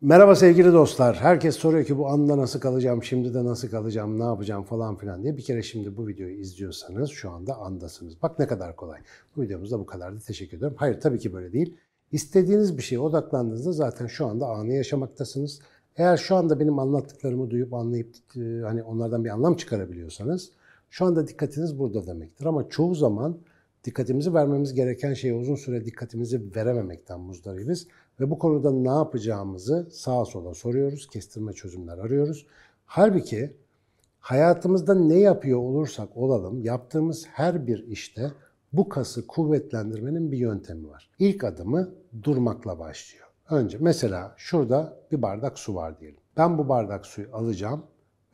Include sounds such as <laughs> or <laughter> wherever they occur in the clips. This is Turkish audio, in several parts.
Merhaba sevgili dostlar. Herkes soruyor ki bu anda nasıl kalacağım, şimdi de nasıl kalacağım, ne yapacağım falan filan diye. Bir kere şimdi bu videoyu izliyorsanız şu anda andasınız. Bak ne kadar kolay. Bu videomuzda bu kadardı. Teşekkür ederim. Hayır tabii ki böyle değil. İstediğiniz bir şeye odaklandığınızda zaten şu anda anı yaşamaktasınız. Eğer şu anda benim anlattıklarımı duyup anlayıp e, hani onlardan bir anlam çıkarabiliyorsanız şu anda dikkatiniz burada demektir. Ama çoğu zaman dikkatimizi vermemiz gereken şeye uzun süre dikkatimizi verememekten muzdaribiz. Ve bu konuda ne yapacağımızı sağa sola soruyoruz, kestirme çözümler arıyoruz. Halbuki hayatımızda ne yapıyor olursak olalım, yaptığımız her bir işte bu kası kuvvetlendirmenin bir yöntemi var. İlk adımı durmakla başlıyor. Önce mesela şurada bir bardak su var diyelim. Ben bu bardak suyu alacağım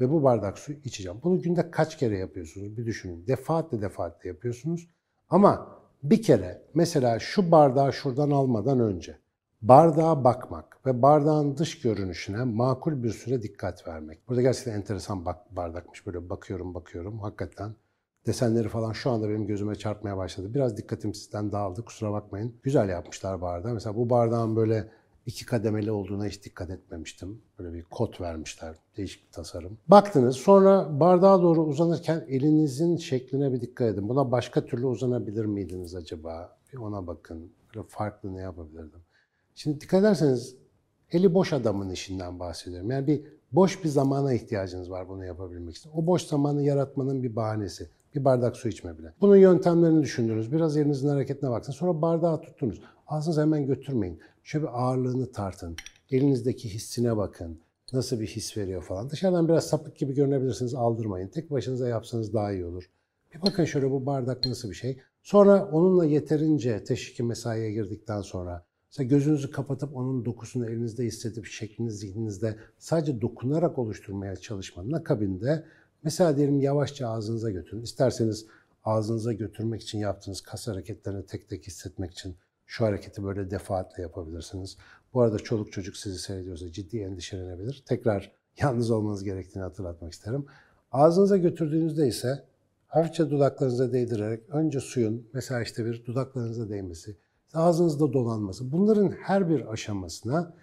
ve bu bardak suyu içeceğim. Bunu günde kaç kere yapıyorsunuz bir düşünün. Defaatle defaatle yapıyorsunuz. Ama bir kere mesela şu bardağı şuradan almadan önce bardağa bakmak ve bardağın dış görünüşüne makul bir süre dikkat vermek. Burada gerçekten enteresan bak, bardakmış. Böyle bakıyorum bakıyorum. Hakikaten desenleri falan şu anda benim gözüme çarpmaya başladı. Biraz dikkatim sizden dağıldı kusura bakmayın. Güzel yapmışlar bardağı. Mesela bu bardağın böyle iki kademeli olduğuna hiç dikkat etmemiştim. Böyle bir kot vermişler. Değişik bir tasarım. Baktınız sonra bardağa doğru uzanırken elinizin şekline bir dikkat edin. Buna başka türlü uzanabilir miydiniz acaba? Bir ona bakın. Böyle farklı ne yapabilirdim? Şimdi dikkat ederseniz eli boş adamın işinden bahsediyorum. Yani bir boş bir zamana ihtiyacınız var bunu yapabilmek için. O boş zamanı yaratmanın bir bahanesi. Bir bardak su içme bile. Bunun yöntemlerini düşündünüz. Biraz elinizin hareketine bakın. Sonra bardağı tuttunuz. Ağzınıza hemen götürmeyin. Şöyle bir ağırlığını tartın. Elinizdeki hissine bakın. Nasıl bir his veriyor falan. Dışarıdan biraz sapık gibi görünebilirsiniz. Aldırmayın. Tek başınıza yapsanız daha iyi olur. Bir bakın şöyle bu bardak nasıl bir şey. Sonra onunla yeterince teşviki mesaiye girdikten sonra Mesela gözünüzü kapatıp onun dokusunu elinizde hissedip şeklini zihninizde sadece dokunarak oluşturmaya çalışmanın akabinde mesela diyelim yavaşça ağzınıza götürün. İsterseniz ağzınıza götürmek için yaptığınız kas hareketlerini tek tek hissetmek için şu hareketi böyle defaatle yapabilirsiniz. Bu arada çoluk çocuk sizi seyrediyorsa ciddi endişelenebilir. Tekrar <laughs> yalnız olmanız gerektiğini hatırlatmak isterim. Ağzınıza götürdüğünüzde ise hafifçe dudaklarınıza değdirerek önce suyun mesela işte bir dudaklarınıza değmesi, ağzınızda dolanması. Bunların her bir aşamasına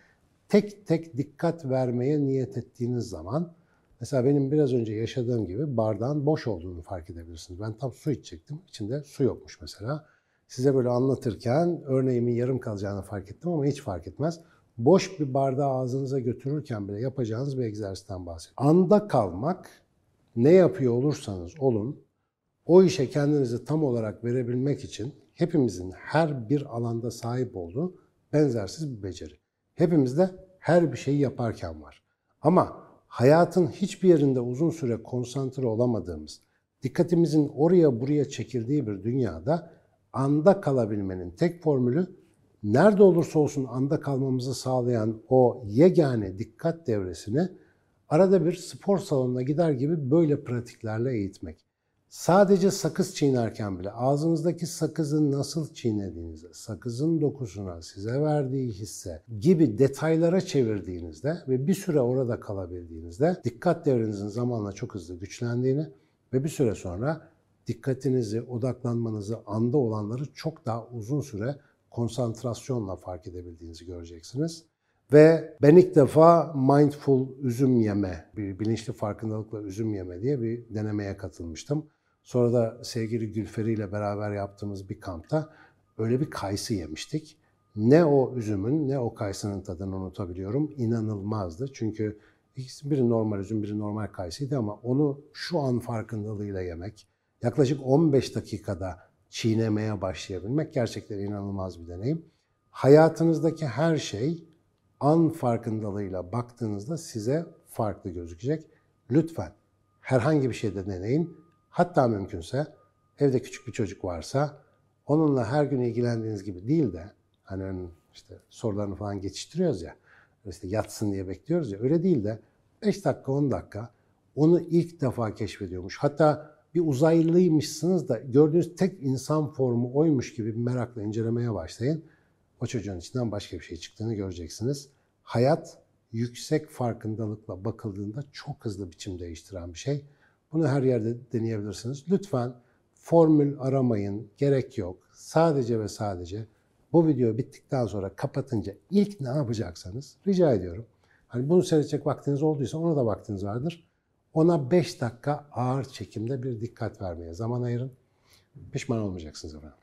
tek tek dikkat vermeye niyet ettiğiniz zaman mesela benim biraz önce yaşadığım gibi bardağın boş olduğunu fark edebilirsiniz. Ben tam su içecektim. İçinde su yokmuş mesela. Size böyle anlatırken örneğimin yarım kalacağını fark ettim ama hiç fark etmez. Boş bir bardağı ağzınıza götürürken bile yapacağınız bir egzersizden bahsediyorum. Anda kalmak ne yapıyor olursanız olun o işe kendinizi tam olarak verebilmek için hepimizin her bir alanda sahip olduğu benzersiz bir beceri. Hepimizde her bir şeyi yaparken var. Ama hayatın hiçbir yerinde uzun süre konsantre olamadığımız, dikkatimizin oraya buraya çekildiği bir dünyada anda kalabilmenin tek formülü nerede olursa olsun anda kalmamızı sağlayan o yegane dikkat devresini arada bir spor salonuna gider gibi böyle pratiklerle eğitmek. Sadece sakız çiğnerken bile ağzınızdaki sakızı nasıl çiğnediğinizde, sakızın dokusuna, size verdiği hisse gibi detaylara çevirdiğinizde ve bir süre orada kalabildiğinizde dikkat devrenizin zamanla çok hızlı güçlendiğini ve bir süre sonra dikkatinizi, odaklanmanızı, anda olanları çok daha uzun süre konsantrasyonla fark edebildiğinizi göreceksiniz. Ve ben ilk defa mindful üzüm yeme, bir bilinçli farkındalıkla üzüm yeme diye bir denemeye katılmıştım. Sonra da sevgili Gülferi ile beraber yaptığımız bir kampta öyle bir kayısı yemiştik. Ne o üzümün ne o kayısının tadını unutabiliyorum. İnanılmazdı. Çünkü ikisi biri normal üzüm, biri normal kayısıydı ama onu şu an farkındalığıyla yemek, yaklaşık 15 dakikada çiğnemeye başlayabilmek gerçekten inanılmaz bir deneyim. Hayatınızdaki her şey an farkındalığıyla baktığınızda size farklı gözükecek. Lütfen herhangi bir şeyde deneyin Hatta mümkünse evde küçük bir çocuk varsa onunla her gün ilgilendiğiniz gibi değil de hani işte sorularını falan geçiştiriyoruz ya işte yatsın diye bekliyoruz ya öyle değil de 5 dakika 10 dakika onu ilk defa keşfediyormuş. Hatta bir uzaylıymışsınız da gördüğünüz tek insan formu oymuş gibi bir merakla incelemeye başlayın. O çocuğun içinden başka bir şey çıktığını göreceksiniz. Hayat yüksek farkındalıkla bakıldığında çok hızlı biçim değiştiren bir şey. Bunu her yerde deneyebilirsiniz. Lütfen formül aramayın, gerek yok. sadece ve sadece bu video bittikten sonra kapatınca ilk ne yapacaksanız rica ediyorum. Hani bunu seyredecek vaktiniz olduysa ona da vaktiniz vardır. Ona 5 dakika ağır çekimde bir dikkat vermeye zaman ayırın. Pişman olmayacaksınız efendim.